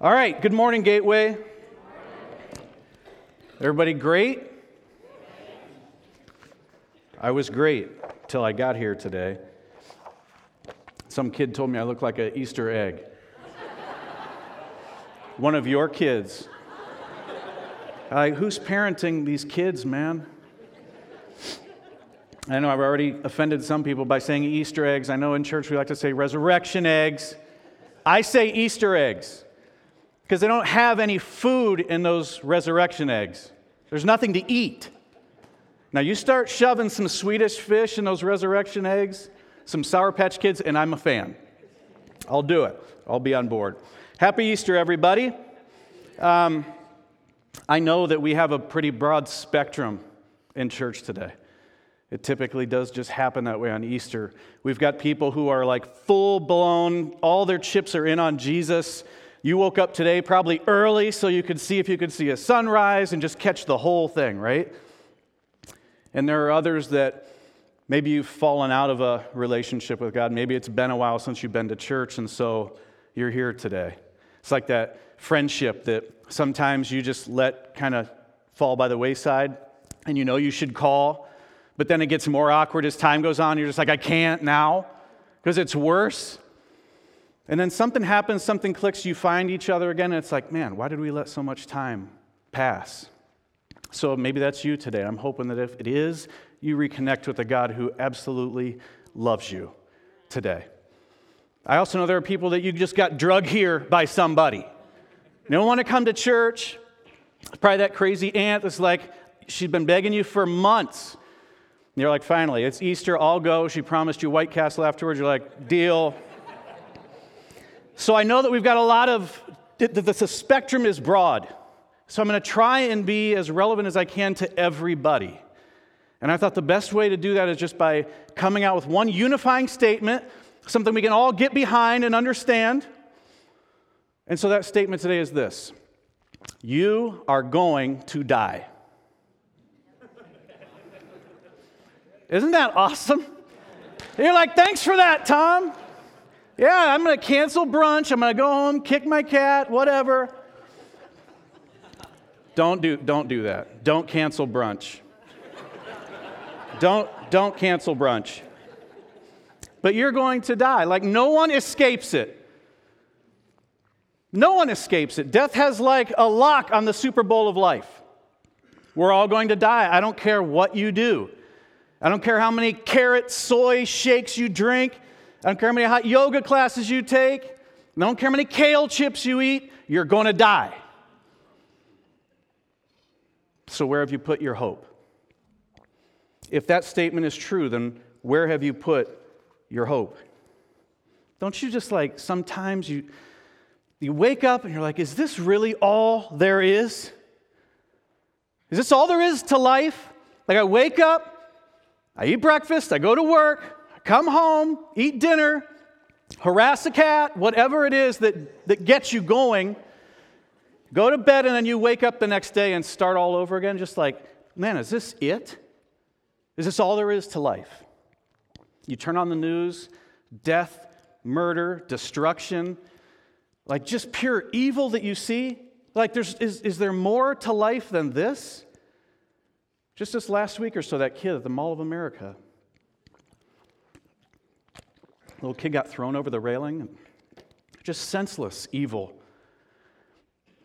All right, good morning, Gateway. Everybody great? I was great till I got here today. Some kid told me I look like an Easter egg. One of your kids. Who's parenting these kids, man? I know I've already offended some people by saying Easter eggs. I know in church we like to say resurrection eggs. I say Easter eggs because they don't have any food in those resurrection eggs. There's nothing to eat. Now, you start shoving some Swedish fish in those resurrection eggs, some Sour Patch Kids, and I'm a fan. I'll do it. I'll be on board. Happy Easter, everybody. Um, I know that we have a pretty broad spectrum in church today. It typically does just happen that way on Easter. We've got people who are like full blown, all their chips are in on Jesus. You woke up today probably early so you could see if you could see a sunrise and just catch the whole thing, right? And there are others that maybe you've fallen out of a relationship with God. Maybe it's been a while since you've been to church, and so you're here today. It's like that friendship that sometimes you just let kind of fall by the wayside, and you know you should call, but then it gets more awkward as time goes on. You're just like, I can't now because it's worse. And then something happens, something clicks, you find each other again, and it's like, man, why did we let so much time pass? So maybe that's you today. I'm hoping that if it is, you reconnect with a God who absolutely loves you today. I also know there are people that you just got drug here by somebody. You don't want to come to church. Probably that crazy aunt that's like, she's been begging you for months. And you're like, finally, it's Easter, I'll go. She promised you White Castle afterwards. You're like, deal. So I know that we've got a lot of, the, spectrum is broad. So I'm going to try and be as relevant as I can to everybody. And I thought the best way to do that is just by coming out with one unifying statement, something we can all get behind and understand. And so that statement today is this You are going to die. Isn't that awesome? You're like, thanks for that, Tom. Yeah, I'm going to cancel brunch. I'm going to go home, kick my cat, whatever. Don't do, don't do that. Don't cancel brunch. don't, don't cancel brunch. But you're going to die. Like, no one escapes it. No one escapes it. Death has like a lock on the Super Bowl of life. We're all going to die. I don't care what you do. I don't care how many carrot soy shakes you drink. I don't care how many hot yoga classes you take. I don't care how many kale chips you eat. You're going to die. So, where have you put your hope? If that statement is true, then where have you put your hope? Don't you just like sometimes you, you wake up and you're like, is this really all there is? Is this all there is to life? Like, I wake up, I eat breakfast, I go to work, come home, eat dinner, harass a cat, whatever it is that, that gets you going, go to bed, and then you wake up the next day and start all over again, just like, man, is this it? Is this all there is to life? You turn on the news, death, murder, destruction, like just pure evil that you see. Like, there's, is, is there more to life than this? Just this last week or so, that kid at the Mall of America Little kid got thrown over the railing. Just senseless evil.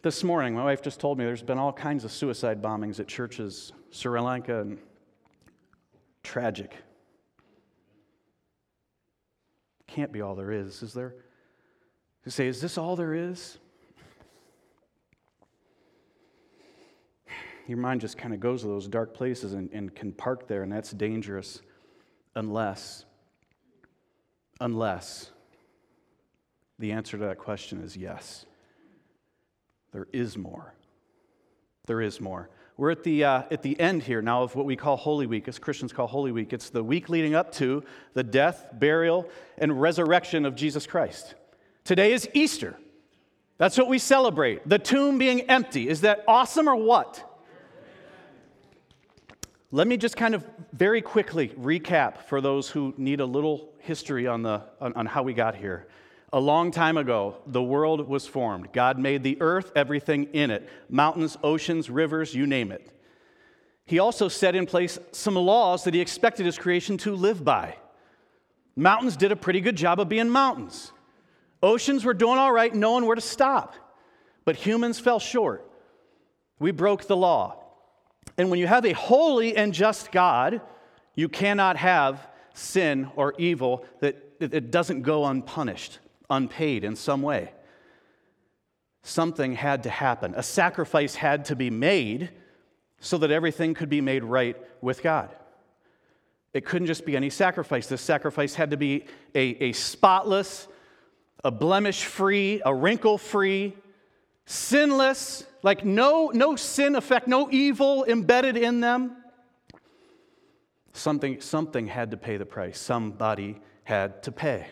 This morning, my wife just told me there's been all kinds of suicide bombings at churches, Sri Lanka, and tragic. Can't be all there is, is there? You say, is this all there is? Your mind just kind of goes to those dark places and, and can park there, and that's dangerous unless Unless the answer to that question is yes. There is more. There is more. We're at the, uh, at the end here now of what we call Holy Week, as Christians call Holy Week. It's the week leading up to the death, burial, and resurrection of Jesus Christ. Today is Easter. That's what we celebrate. The tomb being empty. Is that awesome or what? Let me just kind of very quickly recap for those who need a little history on, the, on, on how we got here. A long time ago, the world was formed. God made the earth, everything in it mountains, oceans, rivers, you name it. He also set in place some laws that he expected his creation to live by. Mountains did a pretty good job of being mountains. Oceans were doing all right, knowing where to stop. But humans fell short. We broke the law. And when you have a holy and just God, you cannot have sin or evil that it doesn't go unpunished, unpaid in some way. Something had to happen. A sacrifice had to be made so that everything could be made right with God. It couldn't just be any sacrifice. This sacrifice had to be a, a spotless, a blemish free, a wrinkle free, sinless, like no, no sin effect, no evil embedded in them. Something, something had to pay the price. Somebody had to pay.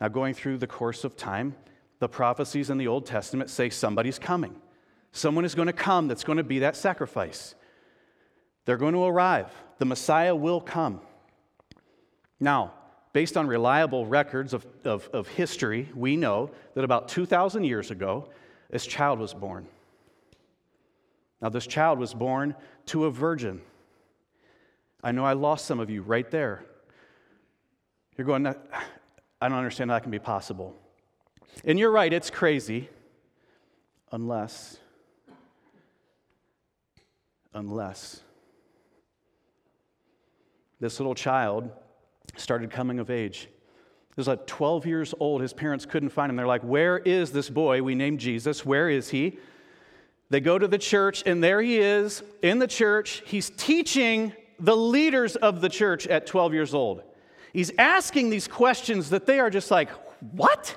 Now, going through the course of time, the prophecies in the Old Testament say somebody's coming. Someone is going to come that's going to be that sacrifice. They're going to arrive. The Messiah will come. Now, based on reliable records of, of, of history, we know that about 2,000 years ago, this child was born. Now, this child was born to a virgin. I know I lost some of you right there. You're going, I don't understand how that can be possible. And you're right, it's crazy, unless, unless this little child started coming of age. He was like 12 years old. His parents couldn't find him. They're like, Where is this boy we named Jesus? Where is he? They go to the church, and there he is in the church. He's teaching the leaders of the church at 12 years old. He's asking these questions that they are just like, What?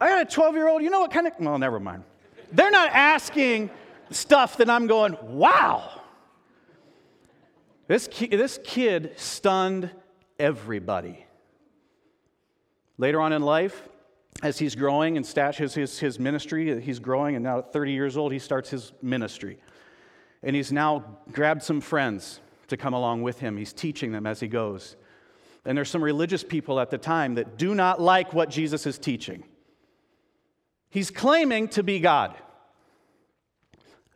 I got a 12 year old, you know what kind of, well, never mind. They're not asking stuff that I'm going, Wow. This, ki- this kid stunned everybody. Later on in life, as he's growing and stash his, his, his ministry, he's growing, and now at 30 years old, he starts his ministry. And he's now grabbed some friends to come along with him. He's teaching them as he goes. And there's some religious people at the time that do not like what Jesus is teaching. He's claiming to be God.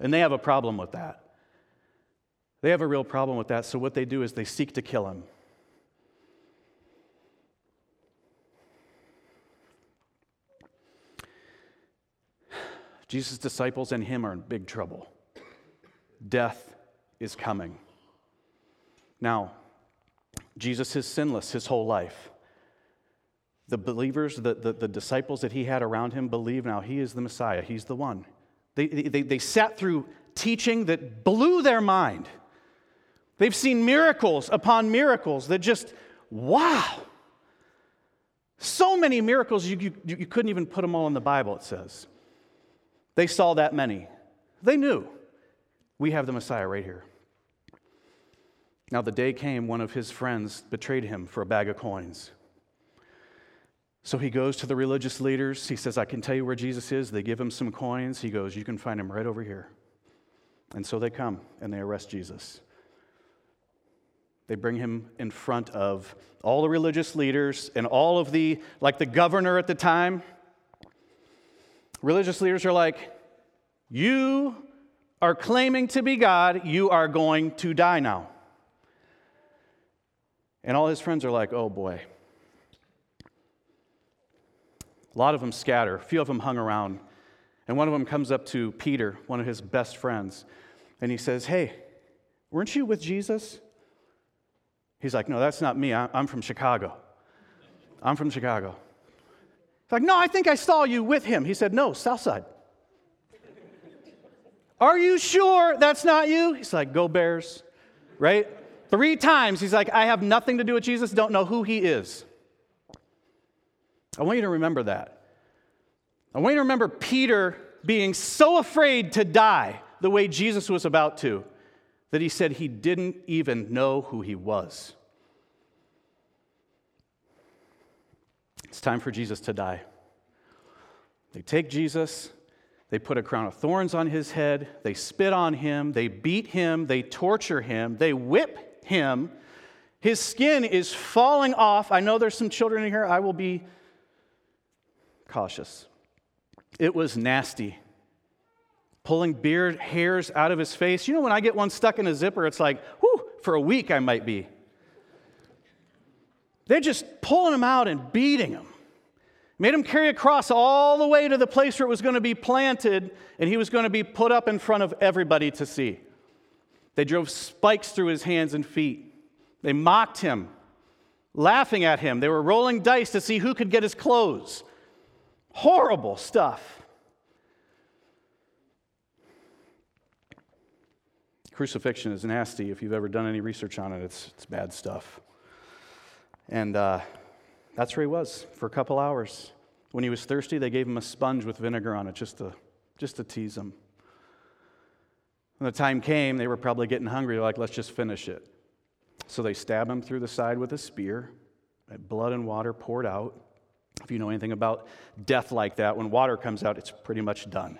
And they have a problem with that. They have a real problem with that, so what they do is they seek to kill him. Jesus' disciples and him are in big trouble. Death is coming. Now, Jesus is sinless his whole life. The believers, the, the, the, disciples that he had around him believe now he is the Messiah, he's the one. They, they, they sat through teaching that blew their mind. They've seen miracles upon miracles that just, wow. So many miracles, you, you, you couldn't even put them all in the Bible, it says. They saw that many. They knew we have the Messiah right here. Now, the day came, one of his friends betrayed him for a bag of coins. So he goes to the religious leaders. He says, I can tell you where Jesus is. They give him some coins. He goes, You can find him right over here. And so they come and they arrest Jesus. They bring him in front of all the religious leaders and all of the, like the governor at the time. Religious leaders are like, You are claiming to be God, you are going to die now. And all his friends are like, oh boy. A lot of them scatter, a few of them hung around. And one of them comes up to Peter, one of his best friends, and he says, Hey, weren't you with Jesus? He's like, No, that's not me. I'm from Chicago. I'm from Chicago. He's like, No, I think I saw you with him. He said, No, Southside. Are you sure that's not you? He's like, Go Bears, right? Three times he's like, I have nothing to do with Jesus, don't know who he is. I want you to remember that. I want you to remember Peter being so afraid to die the way Jesus was about to that he said he didn't even know who he was. It's time for Jesus to die. They take Jesus, they put a crown of thorns on his head, they spit on him, they beat him, they torture him, they whip him. His skin is falling off. I know there's some children in here. I will be cautious. It was nasty. Pulling beard hairs out of his face. You know, when I get one stuck in a zipper, it's like, whew, for a week I might be. They're just pulling him out and beating him. Made him carry a cross all the way to the place where it was going to be planted, and he was going to be put up in front of everybody to see. They drove spikes through his hands and feet. They mocked him, laughing at him. They were rolling dice to see who could get his clothes. Horrible stuff. Crucifixion is nasty. If you've ever done any research on it, it's, it's bad stuff. And uh, that's where he was for a couple hours. When he was thirsty, they gave him a sponge with vinegar on it just to, just to tease him. When the time came, they were probably getting hungry, like, let's just finish it. So they stab him through the side with a spear. Blood and water poured out. If you know anything about death like that, when water comes out, it's pretty much done.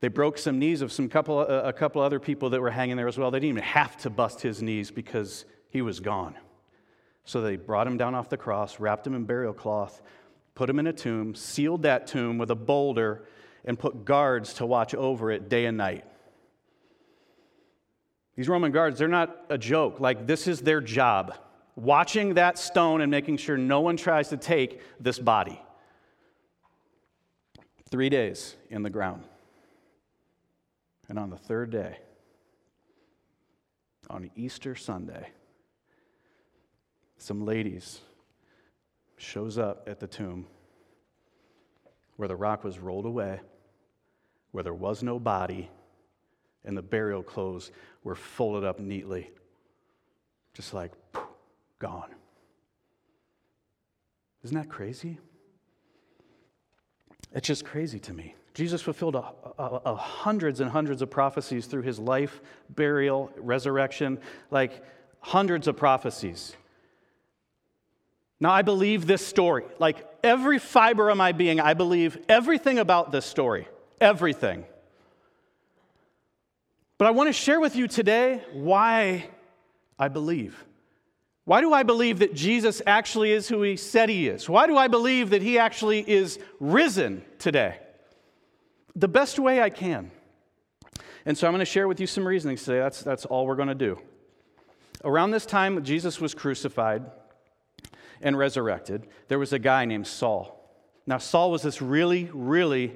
They broke some knees of some couple, uh, a couple other people that were hanging there as well. They didn't even have to bust his knees because he was gone. So they brought him down off the cross, wrapped him in burial cloth, put him in a tomb, sealed that tomb with a boulder, and put guards to watch over it day and night. These Roman guards, they're not a joke. Like, this is their job watching that stone and making sure no one tries to take this body. Three days in the ground. And on the third day, on Easter Sunday, some ladies shows up at the tomb where the rock was rolled away, where there was no body, and the burial clothes were folded up neatly, just like poof, gone. Isn't that crazy? It's just crazy to me. Jesus fulfilled a, a, a hundreds and hundreds of prophecies through his life, burial, resurrection, like hundreds of prophecies. Now, I believe this story. Like every fiber of my being, I believe everything about this story. Everything. But I want to share with you today why I believe. Why do I believe that Jesus actually is who he said he is? Why do I believe that he actually is risen today? The best way I can. And so I'm going to share with you some reasonings today. That's, that's all we're going to do. Around this time, Jesus was crucified and resurrected. There was a guy named Saul. Now, Saul was this really, really,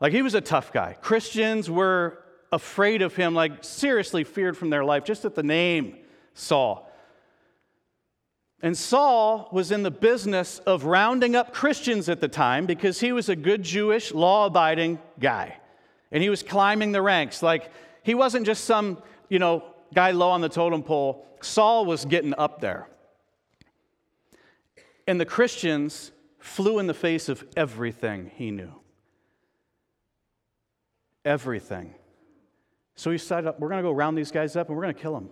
like, he was a tough guy. Christians were afraid of him, like seriously feared from their life, just at the name Saul. And Saul was in the business of rounding up Christians at the time because he was a good Jewish, law abiding guy. And he was climbing the ranks. Like, he wasn't just some, you know, guy low on the totem pole. Saul was getting up there. And the Christians flew in the face of everything he knew. Everything. So he decided, we're going to go round these guys up and we're going to kill them.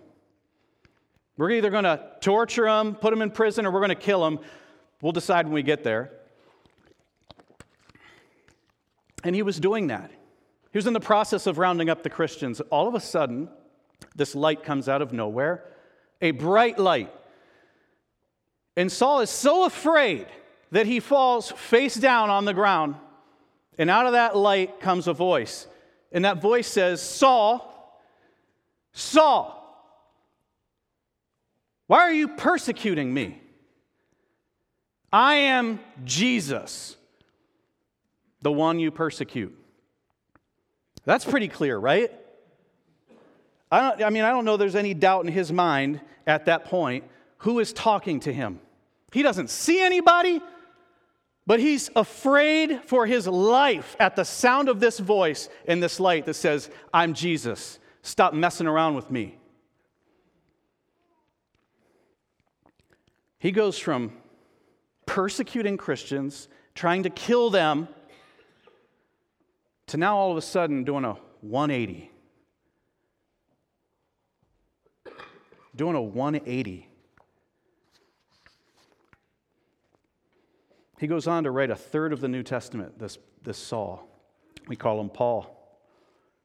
We're either going to torture them, put them in prison, or we're going to kill them. We'll decide when we get there. And he was doing that. He was in the process of rounding up the Christians. All of a sudden, this light comes out of nowhere a bright light. And Saul is so afraid that he falls face down on the ground. And out of that light comes a voice and that voice says, Saul, Saul, why are you persecuting me? I am Jesus, the one you persecute. That's pretty clear, right? I, don't, I mean, I don't know there's any doubt in his mind at that point who is talking to him. He doesn't see anybody, but he's afraid for his life at the sound of this voice in this light that says, I'm Jesus. Stop messing around with me. He goes from persecuting Christians, trying to kill them, to now all of a sudden doing a 180. Doing a 180. He goes on to write a third of the New Testament, this, this Saul. We call him Paul.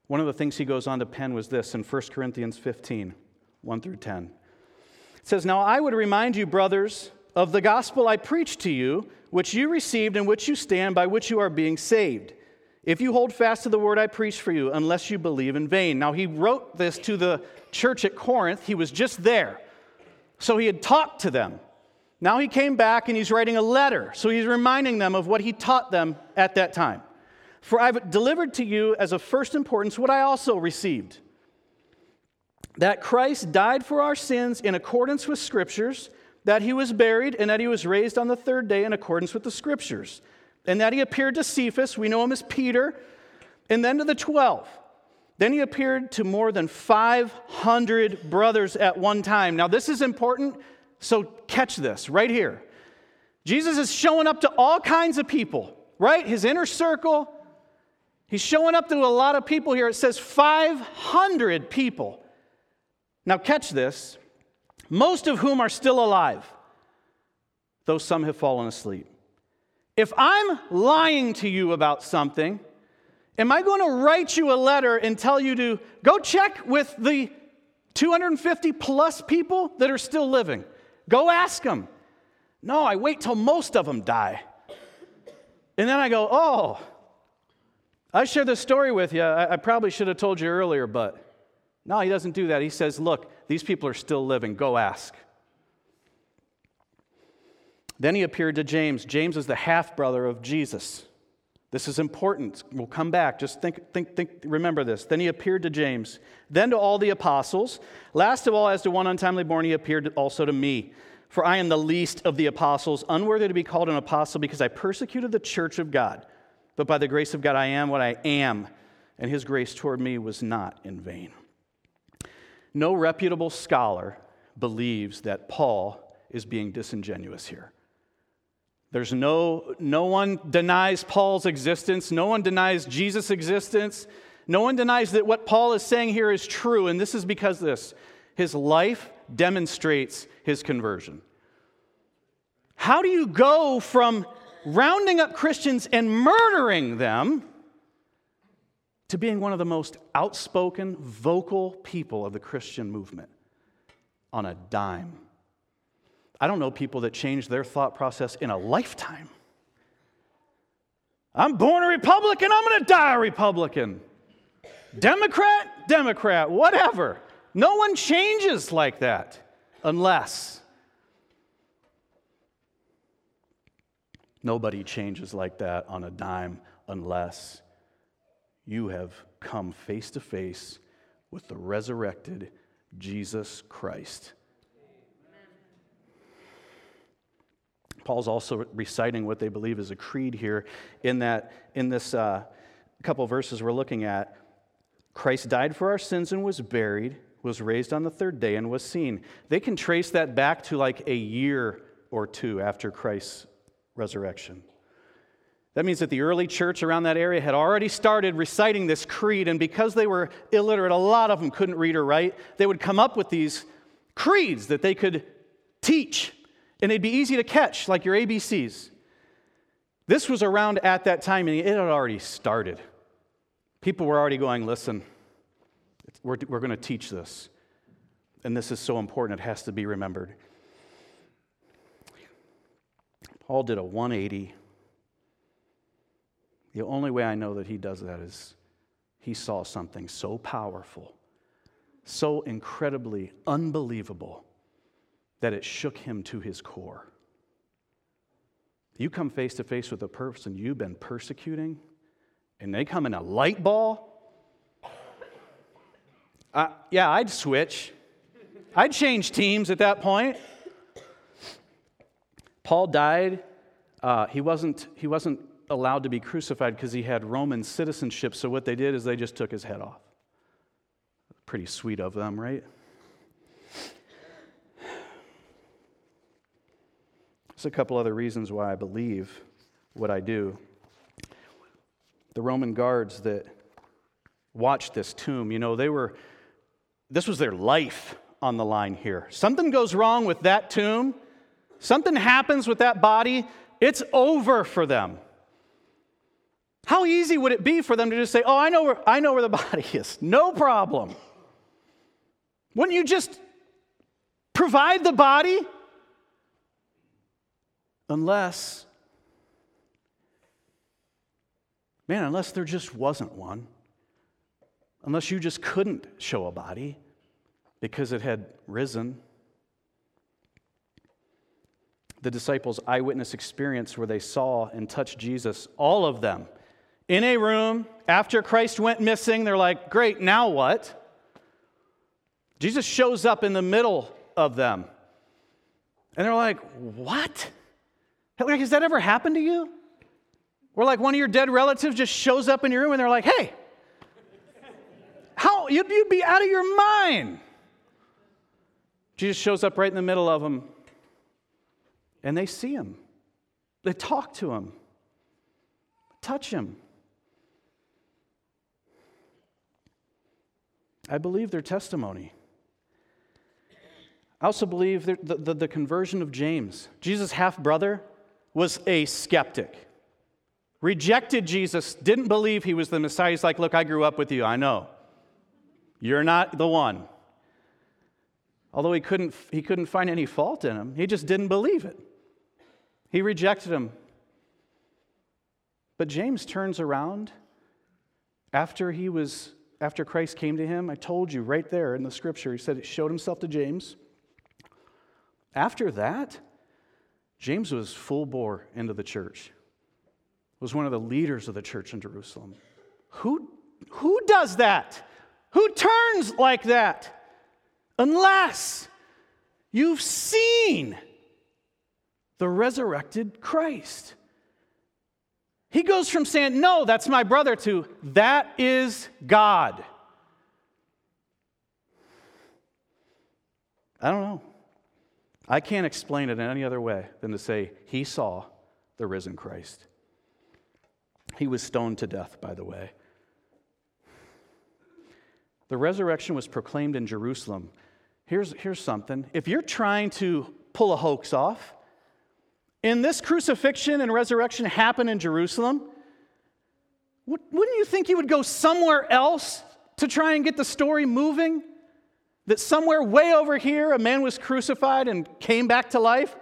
One of the things he goes on to pen was this in 1 Corinthians 15, 1 through 10. It says, Now I would remind you, brothers, of the gospel I preached to you, which you received, in which you stand, by which you are being saved. If you hold fast to the word I preached for you, unless you believe in vain. Now, he wrote this to the church at Corinth. He was just there. So he had talked to them. Now he came back and he's writing a letter. So he's reminding them of what he taught them at that time. For I've delivered to you as of first importance what I also received that Christ died for our sins in accordance with Scriptures, that he was buried, and that he was raised on the third day in accordance with the Scriptures, and that he appeared to Cephas, we know him as Peter, and then to the 12. Then he appeared to more than 500 brothers at one time. Now, this is important, so catch this right here. Jesus is showing up to all kinds of people, right? His inner circle. He's showing up to a lot of people here. It says 500 people. Now, catch this most of whom are still alive, though some have fallen asleep. If I'm lying to you about something, am I going to write you a letter and tell you to go check with the 250 plus people that are still living? Go ask them. No, I wait till most of them die. And then I go, oh, I shared this story with you. I, I probably should have told you earlier, but no, he doesn't do that. He says, Look, these people are still living. Go ask. Then he appeared to James. James is the half brother of Jesus. This is important. We'll come back. Just think, think, think, remember this. Then he appeared to James, then to all the apostles. Last of all, as to one untimely born, he appeared also to me. For I am the least of the apostles, unworthy to be called an apostle because I persecuted the church of God. But by the grace of God, I am what I am, and his grace toward me was not in vain. No reputable scholar believes that Paul is being disingenuous here. There's no, no one denies Paul's existence. No one denies Jesus' existence. No one denies that what Paul is saying here is true. And this is because this his life demonstrates his conversion. How do you go from rounding up Christians and murdering them to being one of the most outspoken, vocal people of the Christian movement on a dime. I don't know people that change their thought process in a lifetime. I'm born a Republican, I'm going to die a Republican. Democrat, Democrat, whatever. No one changes like that unless nobody changes like that on a dime unless you have come face to face with the resurrected Jesus Christ. Paul's also reciting what they believe is a creed here in that in this uh, couple verses we're looking at. Christ died for our sins and was buried, was raised on the third day and was seen. They can trace that back to like a year or two after Christ's resurrection. That means that the early church around that area had already started reciting this creed, and because they were illiterate, a lot of them couldn't read or write, they would come up with these creeds that they could teach, and they'd be easy to catch, like your ABCs. This was around at that time, and it had already started. People were already going, listen, we're, we're going to teach this. And this is so important, it has to be remembered. Paul did a 180 the only way I know that he does that is he saw something so powerful, so incredibly unbelievable, that it shook him to his core. You come face to face with a person you've been persecuting, and they come in a light ball. Uh, yeah, I'd switch. I'd change teams at that point. Paul died. Uh, he, wasn't, he wasn't allowed to be crucified because he had Roman citizenship. So what they did is they just took his head off. Pretty sweet of them, right? There's a couple other reasons why I believe what I do. The Roman guards that watched this tomb, you know, they were, this was their life on the line here. Something goes wrong with that tomb, something happens with that body, it's over for them. How easy would it be for them to just say, Oh, I know where, I know where the body is? No problem. Wouldn't you just provide the body? Unless, man, unless there just wasn't one. Unless you just couldn't show a body because it had risen. The disciples' eyewitness experience where they saw and touched Jesus, all of them, in a room after Christ went missing, they're like, great, now what? Jesus shows up in the middle of them. And they're like, what? Like, has that ever happened to you? Or like one of your dead relatives just shows up in your room and they're like, hey, how you'd, you'd be out of your mind. Jesus shows up right in the middle of them, and they see him. They talk to him, touch him. I believe their testimony. I also believe the, the, the conversion of James. Jesus' half brother was a skeptic, rejected Jesus, didn't believe he was the Messiah. He's like, Look, I grew up with you, I know. You're not the one. Although he couldn't, he couldn't find any fault in him, he just didn't believe it. He rejected him. But James turns around after he was after Christ came to him. I told you right there in the scripture, he said it showed himself to James. After that, James was full bore into the church. Was one of the leaders of the church in Jerusalem. Who, who does that? Who turns like that? Unless you've seen the resurrected Christ. He goes from saying, No, that's my brother, to that is God. I don't know. I can't explain it in any other way than to say he saw the risen Christ. He was stoned to death, by the way. The resurrection was proclaimed in Jerusalem. Here's, here's something. If you're trying to pull a hoax off, in this crucifixion and resurrection happen in Jerusalem, wouldn't you think you would go somewhere else to try and get the story moving? That somewhere way over here, a man was crucified and came back to life?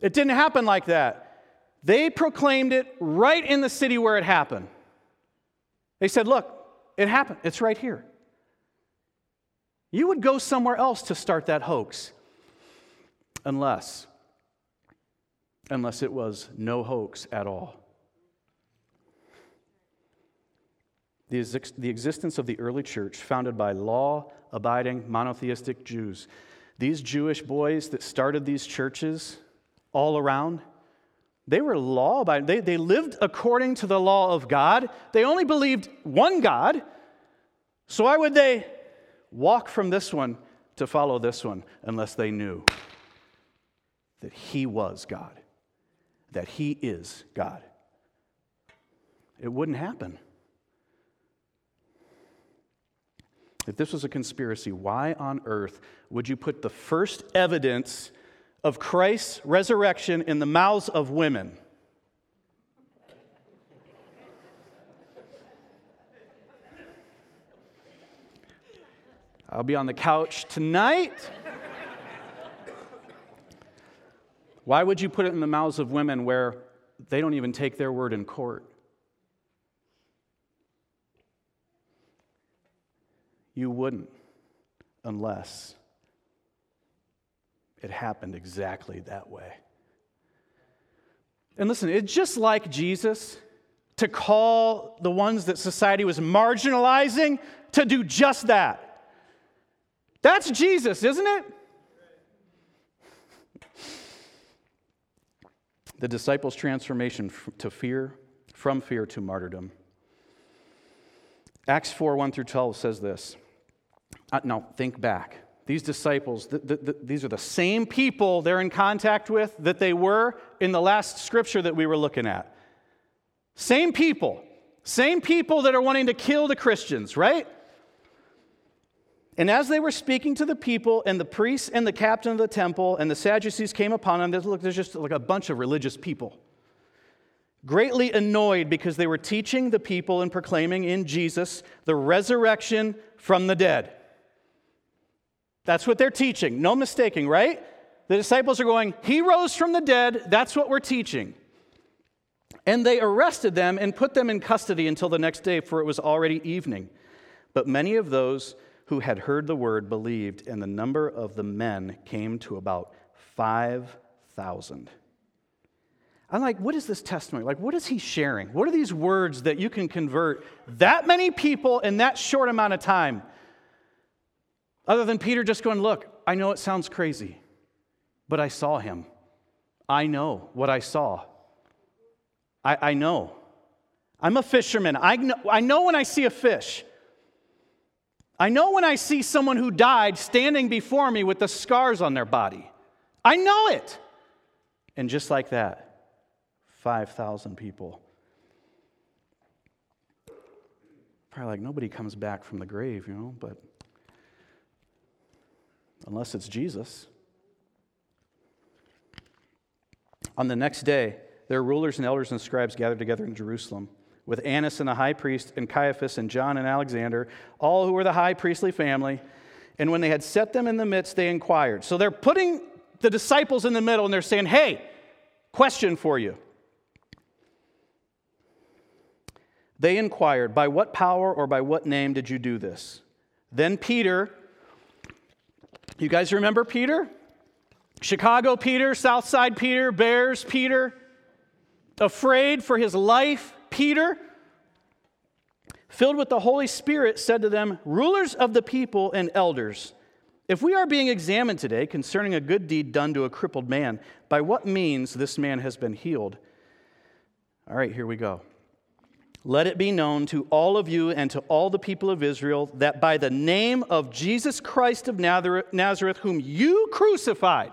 It didn't happen like that. They proclaimed it right in the city where it happened. They said, Look, it happened. It's right here. You would go somewhere else to start that hoax unless unless it was no hoax at all. The, the existence of the early church, founded by law abiding monotheistic Jews. These Jewish boys that started these churches all around, they were law abiding. They, they lived according to the law of God. They only believed one God. So why would they walk from this one to follow this one unless they knew that He was God, that He is God? It wouldn't happen. If this was a conspiracy, why on earth would you put the first evidence of Christ's resurrection in the mouths of women. I'll be on the couch tonight. Why would you put it in the mouths of women where they don't even take their word in court? You wouldn't unless it happened exactly that way. And listen, it's just like Jesus to call the ones that society was marginalizing to do just that. That's Jesus, isn't it? The disciples' transformation to fear, from fear to martyrdom. Acts 4 1 through 12 says this. Uh, now, think back. These disciples, th- th- th- these are the same people they're in contact with that they were in the last scripture that we were looking at. Same people. Same people that are wanting to kill the Christians, right? And as they were speaking to the people, and the priests and the captain of the temple and the Sadducees came upon them, there's, look, there's just like a bunch of religious people. Greatly annoyed because they were teaching the people and proclaiming in Jesus the resurrection from the dead. That's what they're teaching. No mistaking, right? The disciples are going, He rose from the dead. That's what we're teaching. And they arrested them and put them in custody until the next day, for it was already evening. But many of those who had heard the word believed, and the number of the men came to about 5,000. I'm like, what is this testimony? Like, what is he sharing? What are these words that you can convert that many people in that short amount of time? Other than Peter just going, Look, I know it sounds crazy, but I saw him. I know what I saw. I, I know. I'm a fisherman. I know, I know when I see a fish. I know when I see someone who died standing before me with the scars on their body. I know it. And just like that, 5,000 people. Probably like nobody comes back from the grave, you know, but unless it's Jesus. On the next day, their rulers and elders and scribes gathered together in Jerusalem with Annas and the high priest, and Caiaphas, and John and Alexander, all who were the high priestly family. And when they had set them in the midst, they inquired. So they're putting the disciples in the middle and they're saying, Hey, question for you. They inquired, By what power or by what name did you do this? Then Peter, you guys remember Peter? Chicago Peter, Southside Peter, Bears Peter, afraid for his life, Peter, filled with the Holy Spirit, said to them, Rulers of the people and elders, if we are being examined today concerning a good deed done to a crippled man, by what means this man has been healed? All right, here we go. Let it be known to all of you and to all the people of Israel that by the name of Jesus Christ of Nazareth, whom you crucified,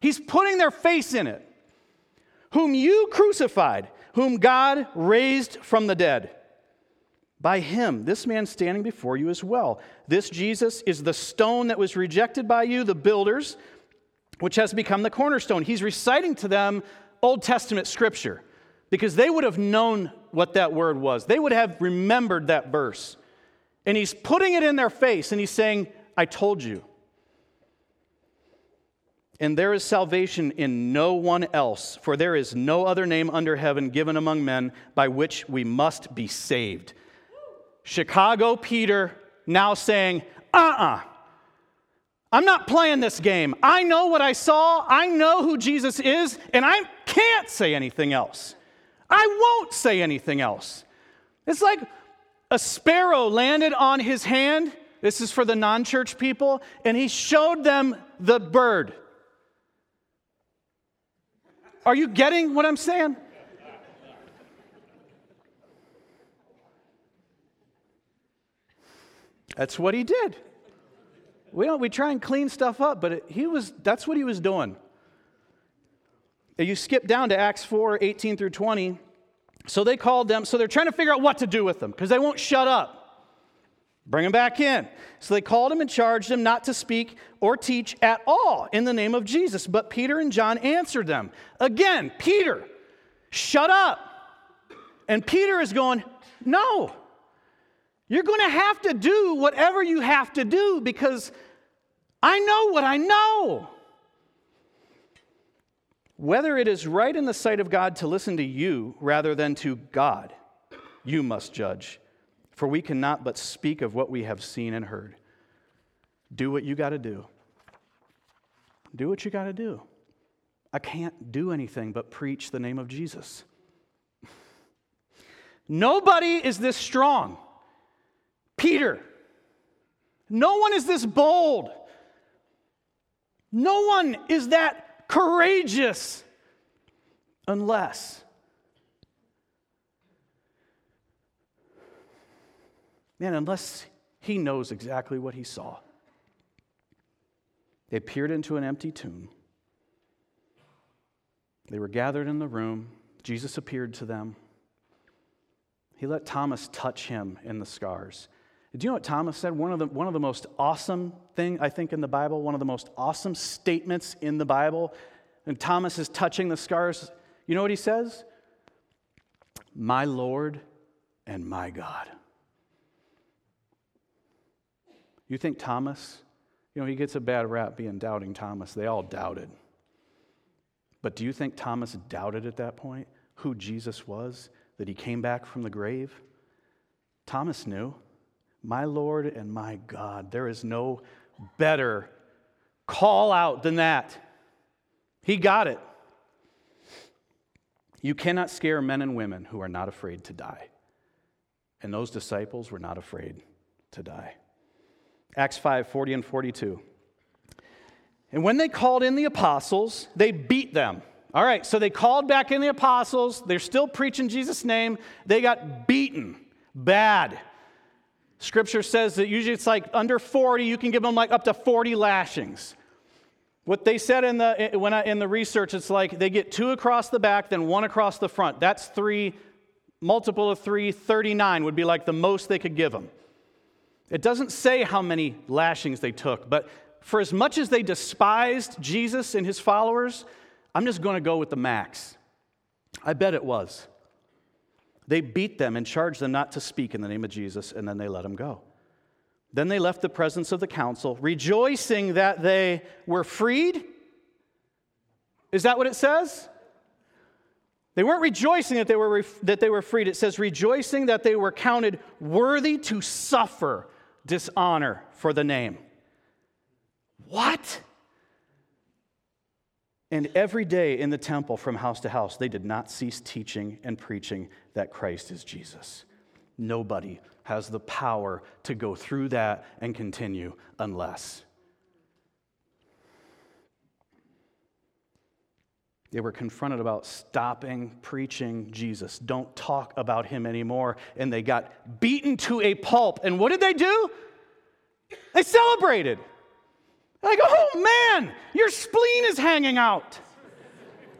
he's putting their face in it, whom you crucified, whom God raised from the dead. By him, this man standing before you as well. This Jesus is the stone that was rejected by you, the builders, which has become the cornerstone. He's reciting to them Old Testament scripture because they would have known what that word was. They would have remembered that verse. And he's putting it in their face and he's saying, I told you. And there is salvation in no one else, for there is no other name under heaven given among men by which we must be saved. Chicago Peter now saying, uh uh-uh. uh, I'm not playing this game. I know what I saw, I know who Jesus is, and I can't say anything else. I won't say anything else. It's like a sparrow landed on his hand. This is for the non church people, and he showed them the bird. Are you getting what I'm saying? That's what he did. We don't we try and clean stuff up, but it, he was that's what he was doing. You skip down to Acts 4 18 through 20. So they called them, so they're trying to figure out what to do with them because they won't shut up. Bring them back in. So they called him and charged him not to speak or teach at all in the name of Jesus. But Peter and John answered them. Again, Peter, shut up. And Peter is going, No, you're going to have to do whatever you have to do because I know what I know. Whether it is right in the sight of God to listen to you rather than to God, you must judge. For we cannot but speak of what we have seen and heard. Do what you got to do. Do what you got to do. I can't do anything but preach the name of Jesus. Nobody is this strong. Peter. No one is this bold. No one is that courageous unless man unless he knows exactly what he saw. They peered into an empty tomb. They were gathered in the room. Jesus appeared to them. He let thomas touch him in the scars do you know what Thomas said? One of the, one of the most awesome thing I think in the Bible, one of the most awesome statements in the Bible, and Thomas is touching the scars. You know what he says? My Lord and my God. You think Thomas You know, he gets a bad rap being doubting Thomas. They all doubted. But do you think Thomas doubted at that point who Jesus was, that he came back from the grave? Thomas knew, my Lord and my God. There is no better call out than that. He got it. You cannot scare men and women who are not afraid to die. And those disciples were not afraid to die. Acts 5 40 and 42. And when they called in the apostles, they beat them. All right, so they called back in the apostles. They're still preaching Jesus' name. They got beaten bad. Scripture says that usually it's like under 40, you can give them like up to 40 lashings. What they said in the, when I, in the research, it's like they get two across the back, then one across the front. That's three, multiple of three, 39 would be like the most they could give them. It doesn't say how many lashings they took, but for as much as they despised Jesus and his followers, I'm just going to go with the max. I bet it was. They beat them and charged them not to speak in the name of Jesus, and then they let them go. Then they left the presence of the council, rejoicing that they were freed. Is that what it says? They weren't rejoicing that they were, that they were freed. It says, rejoicing that they were counted worthy to suffer dishonor for the name. What? And every day in the temple from house to house, they did not cease teaching and preaching that Christ is Jesus. Nobody has the power to go through that and continue unless. They were confronted about stopping preaching Jesus. Don't talk about him anymore. And they got beaten to a pulp. And what did they do? They celebrated. Like, oh man, your spleen is hanging out.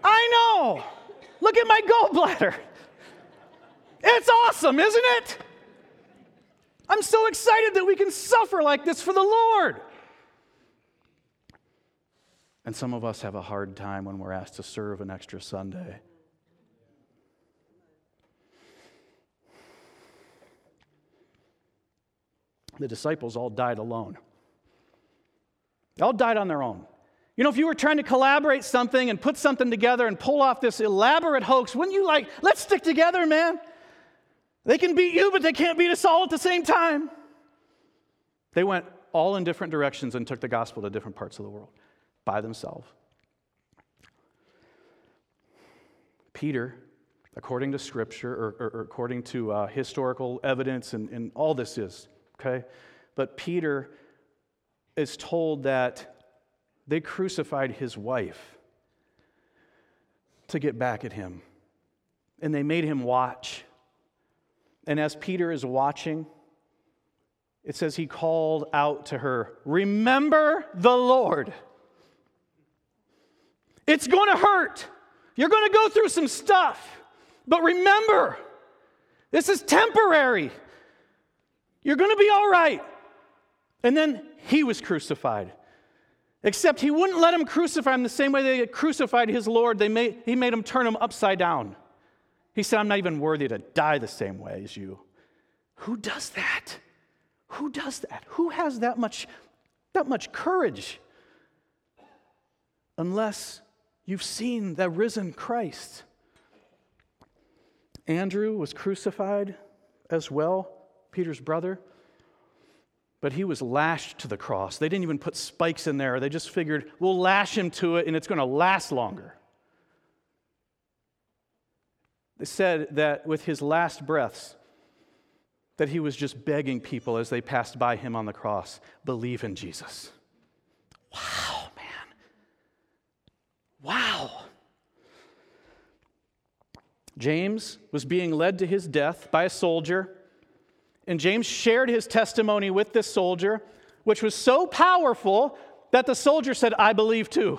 I know. Look at my gallbladder. It's awesome, isn't it? I'm so excited that we can suffer like this for the Lord. And some of us have a hard time when we're asked to serve an extra Sunday. The disciples all died alone. They all died on their own. You know, if you were trying to collaborate something and put something together and pull off this elaborate hoax, wouldn't you like, let's stick together, man? They can beat you, but they can't beat us all at the same time. They went all in different directions and took the gospel to different parts of the world by themselves. Peter, according to scripture or, or, or according to uh, historical evidence, and, and all this is, okay? But Peter is told that they crucified his wife to get back at him. And they made him watch. And as Peter is watching, it says he called out to her, Remember the Lord. It's going to hurt. You're going to go through some stuff. But remember, this is temporary. You're going to be all right. And then he was crucified. Except he wouldn't let him crucify him the same way they crucified his Lord. They made, he made him turn him upside down. He said, I'm not even worthy to die the same way as you. Who does that? Who does that? Who has that much, that much courage? Unless you've seen the risen Christ. Andrew was crucified as well, Peter's brother but he was lashed to the cross. They didn't even put spikes in there. They just figured, we'll lash him to it and it's going to last longer. They said that with his last breaths, that he was just begging people as they passed by him on the cross, believe in Jesus. Wow, man. Wow. James was being led to his death by a soldier and James shared his testimony with this soldier, which was so powerful that the soldier said, I believe too.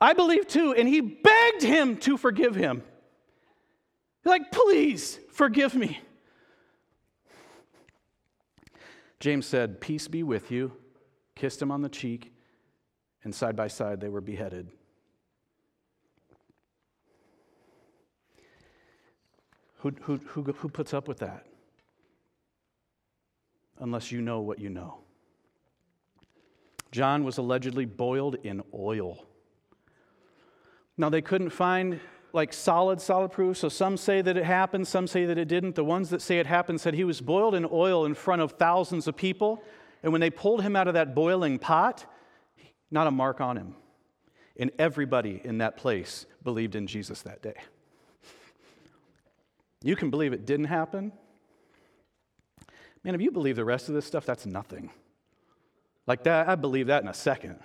I believe too. And he begged him to forgive him. He's Like, please forgive me. James said, Peace be with you, kissed him on the cheek, and side by side they were beheaded. Who, who, who, who puts up with that? Unless you know what you know. John was allegedly boiled in oil. Now, they couldn't find like solid, solid proof. So some say that it happened, some say that it didn't. The ones that say it happened said he was boiled in oil in front of thousands of people. And when they pulled him out of that boiling pot, not a mark on him. And everybody in that place believed in Jesus that day. You can believe it didn't happen. Man, if you believe the rest of this stuff, that's nothing. Like that, I believe that in a second.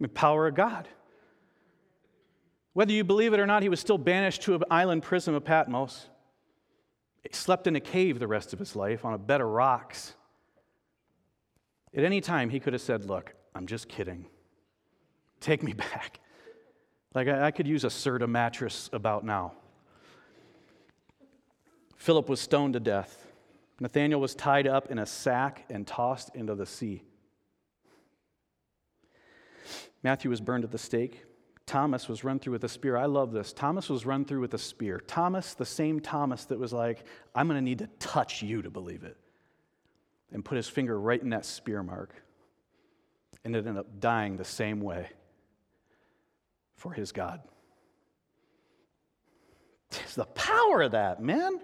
The power of God. Whether you believe it or not, he was still banished to an island prison of Patmos. He slept in a cave the rest of his life on a bed of rocks. At any time, he could have said, Look, I'm just kidding. Take me back. Like, I, could use a Serta mattress about now. Philip was stoned to death. Nathanael was tied up in a sack and tossed into the sea. Matthew was burned at the stake. Thomas was run through with a spear. I love this. Thomas was run through with a spear. Thomas, the same Thomas that was like, I'm going to need to touch you to believe it, and put his finger right in that spear mark, and ended up dying the same way for his God. It's the power of that, man.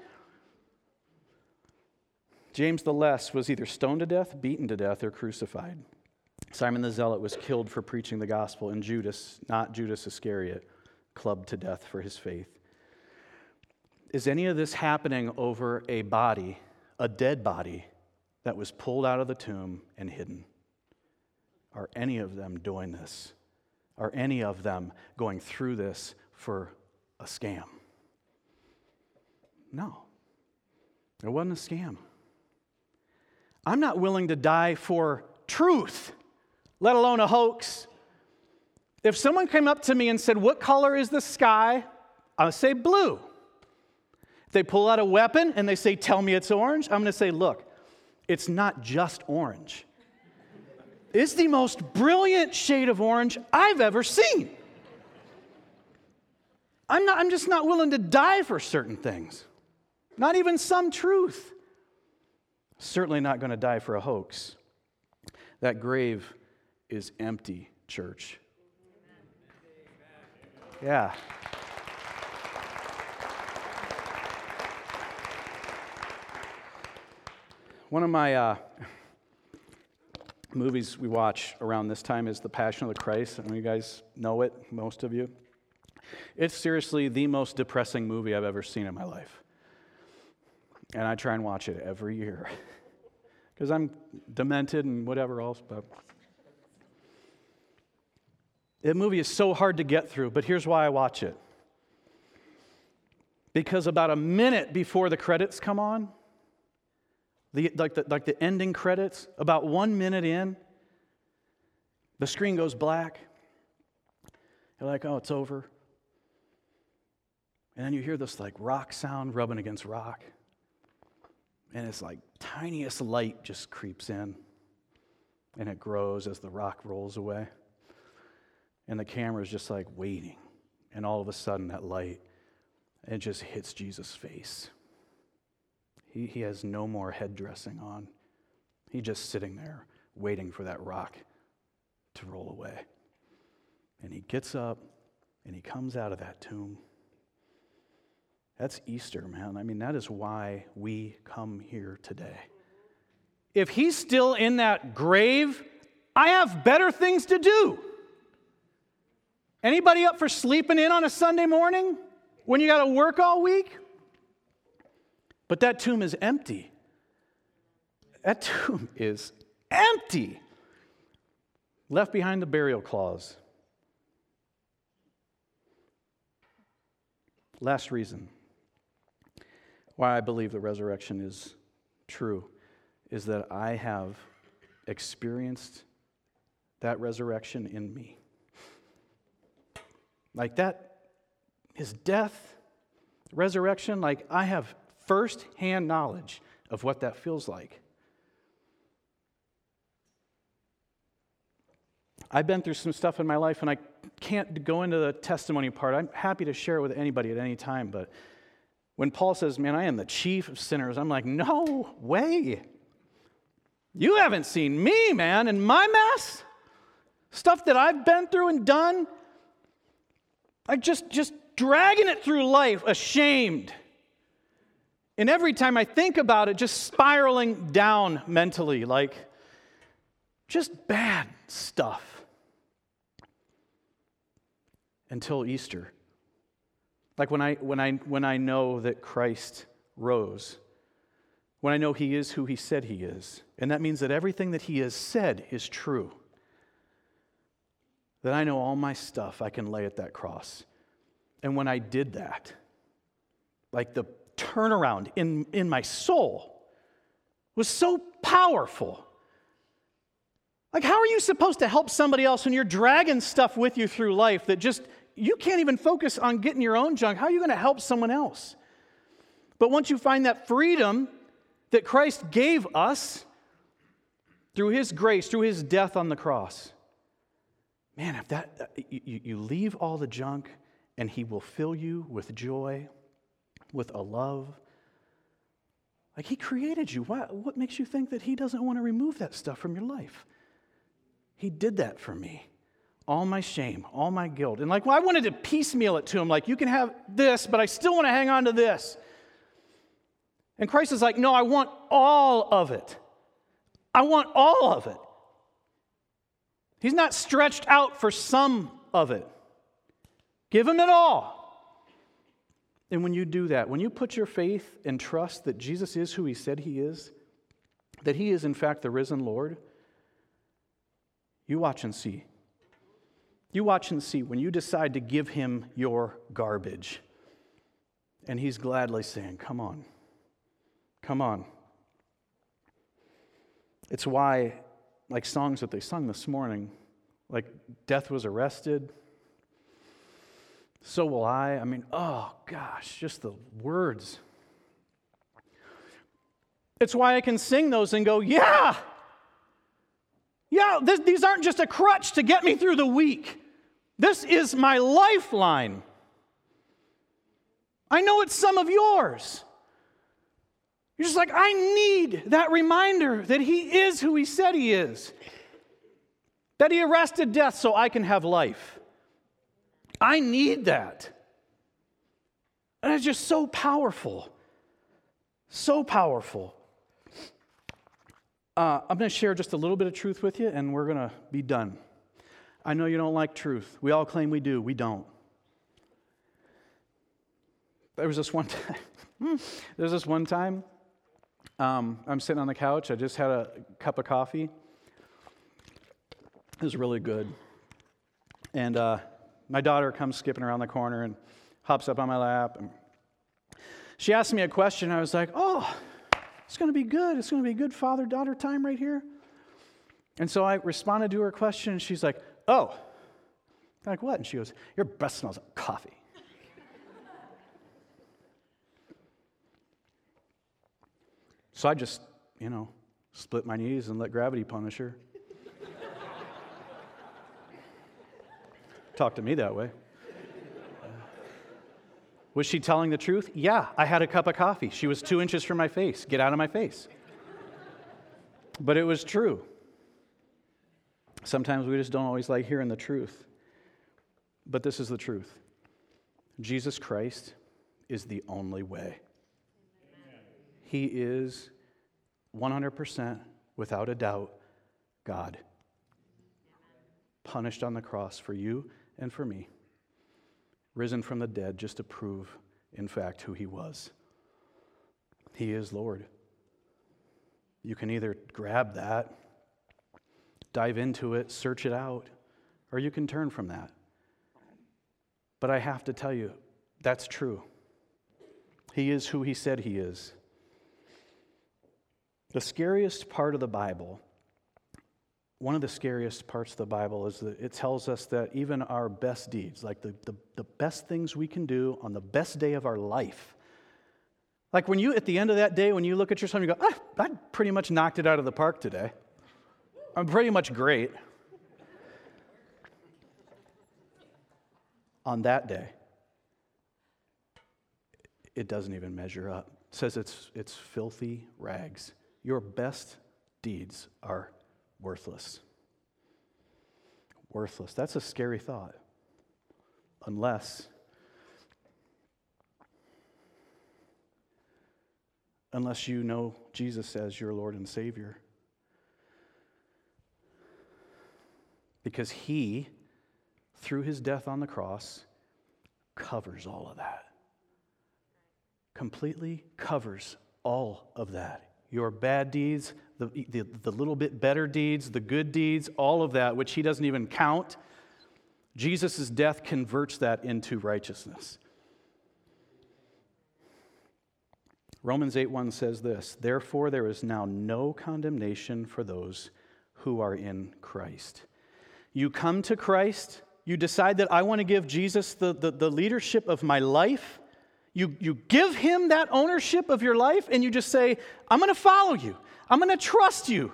James the Less was either stoned to death, beaten to death, or crucified. Simon the Zealot was killed for preaching the gospel, and Judas, not Judas Iscariot, clubbed to death for his faith. Is any of this happening over a body, a dead body, that was pulled out of the tomb and hidden? Are any of them doing this? Are any of them going through this for a scam? No, it wasn't a scam. I'm not willing to die for truth let alone a hoax. If someone came up to me and said, What color is the sky? I would say blue. If they pull out a weapon and they say, Tell me it's orange, I'm going to say, Look, it's not just orange. It's the most brilliant shade of orange I've ever seen. I'm, not, I'm just not willing to die for certain things, not even some truth. Certainly not going to die for a hoax. That grave is empty, church. Yeah. One of my uh, movies we watch around this time is The Passion of the Christ. I know you guys know it, most of you. It's seriously the most depressing movie I've ever seen in my life. And I try and watch it every year because I'm demented and whatever else, but that movie is so hard to get through, but here's why I watch it. Because about a minute before the credits come on, the, like, the, like the ending credits, about one minute in, the screen goes black. You're like, oh, it's over. And then you hear this like rock sound rubbing against rock. And it's like tiniest light just creeps in. And it grows as the rock rolls away. And the camera is just like waiting. And all of a sudden, that light, it just hits Jesus' face. He, he has no more head dressing on. He's just sitting there waiting for that rock to roll away. And he gets up and he comes out of that tomb. That's Easter, man. I mean, that is why we come here today. If he's still in that grave, I have better things to do. Anybody up for sleeping in on a Sunday morning when you got to work all week? But that tomb is empty. That tomb is empty. Left behind the burial clause. Last reason why I believe the resurrection is true is that I have experienced that resurrection in me. Like that, his death, resurrection, like I have first hand knowledge of what that feels like. I've been through some stuff in my life, and I can't go into the testimony part. I'm happy to share it with anybody at any time, but when Paul says, Man, I am the chief of sinners, I'm like, No way. You haven't seen me, man, and my mess. Stuff that I've been through and done. Like just, just dragging it through life, ashamed. And every time I think about it, just spiraling down mentally, like just bad stuff. Until Easter. Like when I, when I, when I know that Christ rose, when I know he is who he said he is, and that means that everything that he has said is true, that I know all my stuff I can lay at that cross. And when I did that, like the turnaround in, in my soul was so powerful. Like, how are you supposed to help somebody else when you're dragging stuff with you through life that just you can't even focus on getting your own junk. How are you going to help someone else? But once you find that freedom that Christ gave us through his grace, through his death on the cross, man, if that uh, you, you leave all the junk and he will fill you with joy, with a love. Like he created you. Why, what makes you think that he doesn't want to remove that stuff from your life? He did that for me all my shame, all my guilt. And like, well, I wanted to piecemeal it to him, like, you can have this, but I still want to hang on to this. And Christ is like, no, I want all of it. I want all of it. He's not stretched out for some of it. Give him it all. And when you do that, when you put your faith and trust that Jesus is who he said he is, that he is in fact the risen Lord, you watch and see. You watch and see when you decide to give him your garbage. And he's gladly saying, Come on, come on. It's why, like songs that they sung this morning, like death was arrested, so will I. I mean, oh gosh, just the words. It's why I can sing those and go, yeah, yeah, this, these aren't just a crutch to get me through the week. This is my lifeline. I know it's some of yours. You're just like, I need that reminder that He is who He said He is, that He arrested death so I can have life. I need that. And it's just so powerful. So powerful. Uh, I'm going to share just a little bit of truth with you, and we're going to be done. I know you don't like truth. We all claim we do. We don't. There was this one time. there was this one time. Um, I'm sitting on the couch. I just had a cup of coffee. It was really good. And uh, my daughter comes skipping around the corner and hops up on my lap. And she asked me a question. I was like, oh, it's going to be good. It's going to be good father daughter time right here. And so I responded to her question. And she's like, Oh. I'm like, what? And she goes, Your breath smells like coffee. so I just, you know, split my knees and let gravity punish her. Talk to me that way. Uh, was she telling the truth? Yeah, I had a cup of coffee. She was two inches from my face. Get out of my face. But it was true. Sometimes we just don't always like hearing the truth. But this is the truth Jesus Christ is the only way. He is 100%, without a doubt, God. Punished on the cross for you and for me. Risen from the dead just to prove, in fact, who he was. He is Lord. You can either grab that dive into it, search it out, or you can turn from that. But I have to tell you, that's true. He is who he said he is. The scariest part of the Bible, one of the scariest parts of the Bible, is that it tells us that even our best deeds, like the, the, the best things we can do on the best day of our life, like when you, at the end of that day, when you look at yourself, and you go, ah, I pretty much knocked it out of the park today. I'm pretty much great. On that day, it doesn't even measure up. It says it's, it's filthy rags. Your best deeds are worthless. Worthless. That's a scary thought. Unless, unless you know Jesus as your Lord and Savior. Because He, through His death on the cross, covers all of that. Completely covers all of that. Your bad deeds, the, the, the, little bit better deeds, the good deeds, all of that, which he doesn't even count. Jesus' death converts that into righteousness. Romans 8 1 says this Therefore, there is now no condemnation for those who are in Christ. You come to Christ, you decide that I want to give Jesus the, the, the leadership of my life. You, you give him that ownership of your life, and you just say, I'm going to follow you, I'm going to trust you.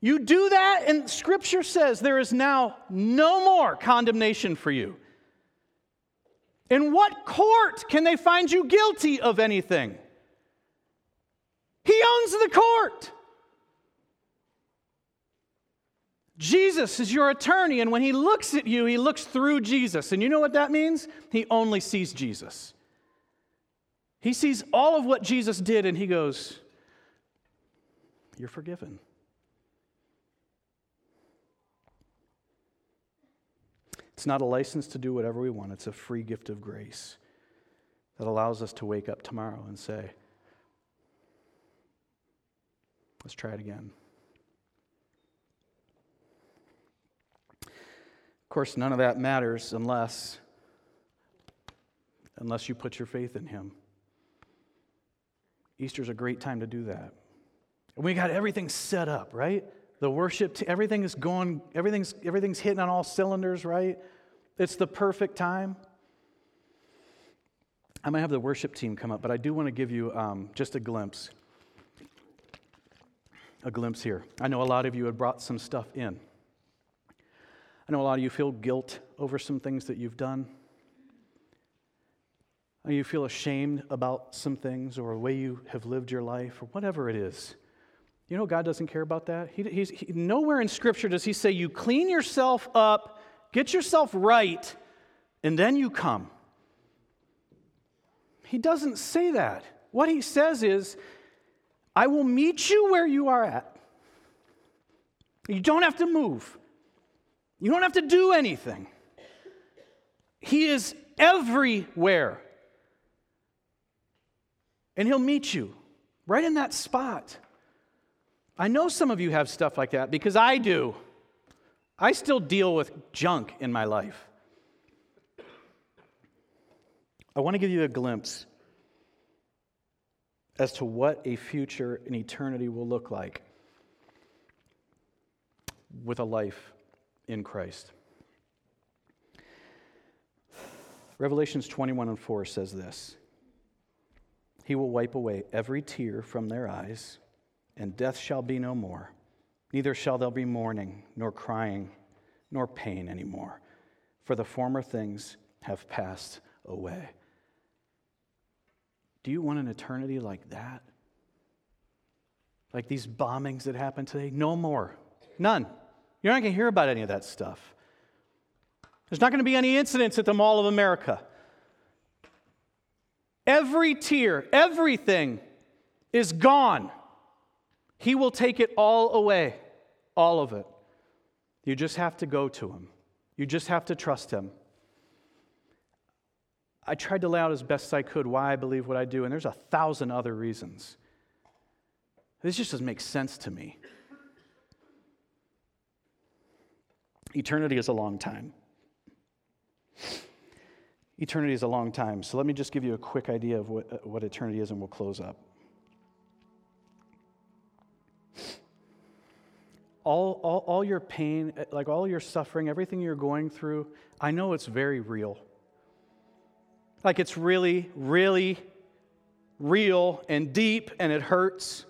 You do that, and Scripture says there is now no more condemnation for you. In what court can they find you guilty of anything? He owns the court. Jesus is your attorney, and when he looks at you, he looks through Jesus. And you know what that means? He only sees Jesus. He sees all of what Jesus did, and he goes, You're forgiven. It's not a license to do whatever we want, it's a free gift of grace that allows us to wake up tomorrow and say, Let's try it again. Course, none of that matters unless unless you put your faith in him. Easter's a great time to do that. And we got everything set up, right? The worship, t- everything is going, everything's, everything's hitting on all cylinders, right? It's the perfect time. I might have the worship team come up, but I do want to give you um, just a glimpse. A glimpse here. I know a lot of you had brought some stuff in. I know a lot of you feel guilt over some things that you've done you feel ashamed about some things or the way you have lived your life or whatever it is. You know, God doesn't care about that. He, he's, he, nowhere in Scripture does He say, you clean yourself up, get yourself right, and then you come. He doesn't say that. What He says is, I will meet you where you are at. You don't have to move, you don't have to do anything. He is everywhere and He'll meet you right in that spot. I know some of you have stuff like that because I do. I still deal with junk in my life. I want to give you a glimpse as to what a future in eternity will look like with a life in Christ. Revelations 21 and 4 says this he will wipe away every tear from their eyes, and death shall be no more. Neither shall there be mourning, nor crying, nor pain anymore, for the former things have passed away. Do you want an eternity like that? Like these bombings that happen today? No more. None. You're not going to hear about any of that stuff. There's not going to be any incidents at the Mall of America. Every tear, everything is gone. He will take it all away, all of it. You just have to go to Him, you just have to trust Him. I tried to lay out as best I could why I believe what I do, and there's a thousand other reasons. This just doesn't make sense to me. Eternity is a long time. Eternity is a long time. So let me just give you a quick idea of what, what eternity is, and we'll close up. All, all, all your pain, like all your suffering, everything you're going through, I know it's very real. Like it's really, really real and deep, and it hurts.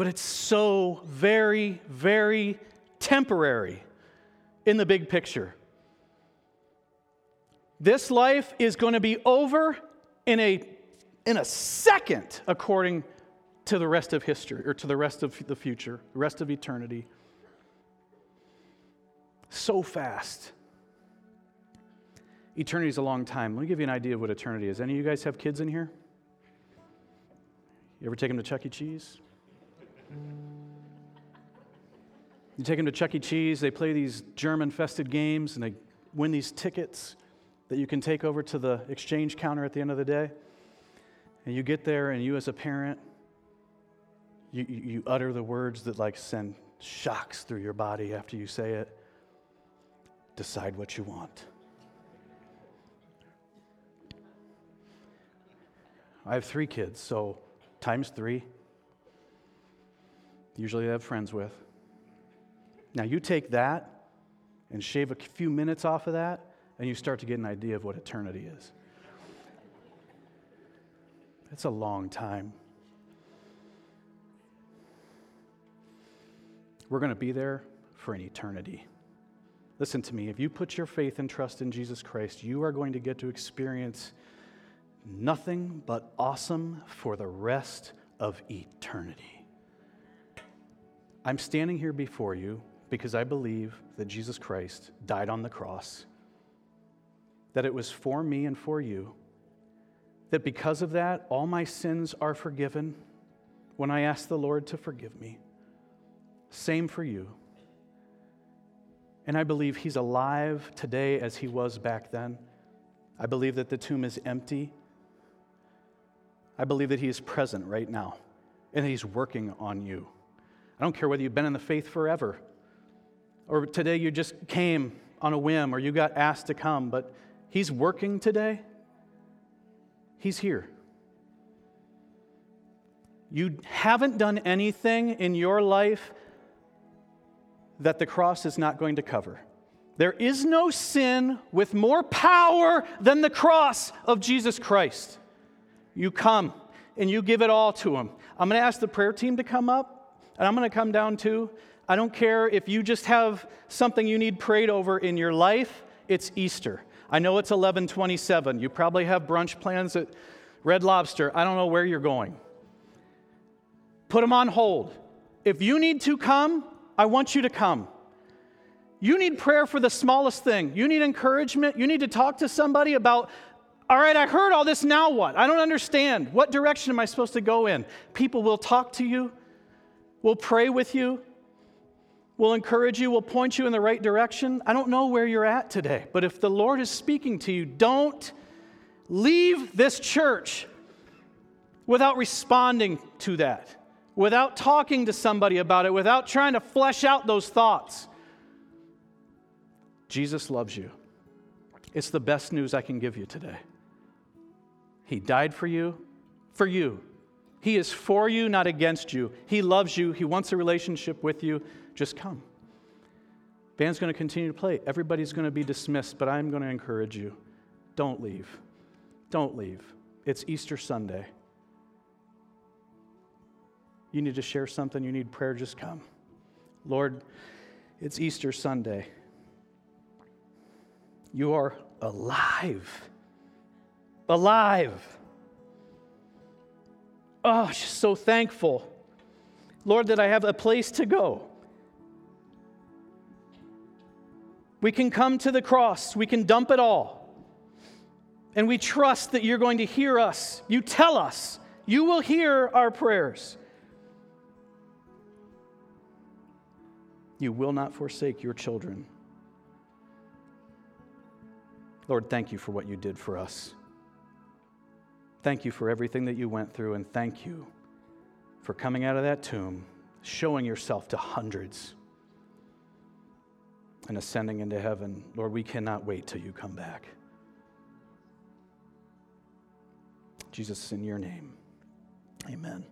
But it's so very, very temporary in the big picture. This life is going to be over in a, in a second, according to the rest of history or to the rest of the future, the rest of eternity. So fast. Eternity is a long time. Let me give you an idea of what eternity is. Any of you guys have kids in here? You ever take them to Chuck E. Cheese? You take them to Chuck E. Cheese, they play these germ infested games, and they win these tickets that you can take over to the exchange counter at the end of the day. And you get there, and you, as a parent, you, you utter the words that like send shocks through your body after you say it. Decide what you want. I have three kids, so times three. Usually I have friends with. Now you take that and shave a few minutes off of that, and you start to get an idea of what eternity is. It's a long time. We're going to be there for an eternity. Listen to me. If you put your faith and trust in Jesus Christ, you are going to get to experience nothing but awesome for the rest of eternity. I'm standing here before you because I believe that Jesus Christ died on the cross, that it was for me and for you, that because of that, all my sins are forgiven when I ask the Lord to forgive me. Same for you. And I believe He's alive today as He was back then. I believe that the tomb is empty. I believe that He is present right now and He's working on you. I don't care whether you've been in the faith forever or today you just came on a whim or you got asked to come, but He's working today. He's here. You haven't done anything in your life that the cross is not going to cover. There is no sin with more power than the cross of Jesus Christ. You come and you give it all to Him. I'm going to ask the prayer team to come up, and I'm going to come down too. I don't care if you just have something you need prayed over in your life, it's Easter. I know it's 1127. You probably have brunch plans at Red Lobster. I don't know where you're going. Put them on hold. If you need to come, I want you to come. You need prayer for the smallest thing. You need encouragement. You need to talk to somebody about, all right, I heard all this, now what? I don't understand. What direction am I supposed to go in? People will talk to you, will pray with you, We'll encourage you, We'll point you in the right direction. I don't know where you're at today, but if the Lord is speaking to you, don't leave this church without responding to that, without talking to somebody about it, without trying to flesh out those thoughts. Jesus loves you. It's the best news I can give you today. He died for you, for you. He is for you, not against you. He loves you. He wants a relationship with you. Just come. Band's going to continue to play. Everybody's going to be dismissed, but I'm going to encourage you. Don't leave. Don't leave. It's Easter Sunday. You need to share something, you need prayer, just come. Lord, it's Easter Sunday. You are alive. Alive. Oh, just so thankful. Lord, that I have a place to go. We can come to the cross, we can dump it all. And we trust that you're going to hear us. You tell us, you will hear our prayers. You will not forsake your children. Lord, thank you for what you did for us. Thank you for everything that you went through, and thank you for coming out of that tomb, showing yourself to hundreds and ascending into heaven. Lord, we cannot wait till you come back. Jesus, in your name, amen.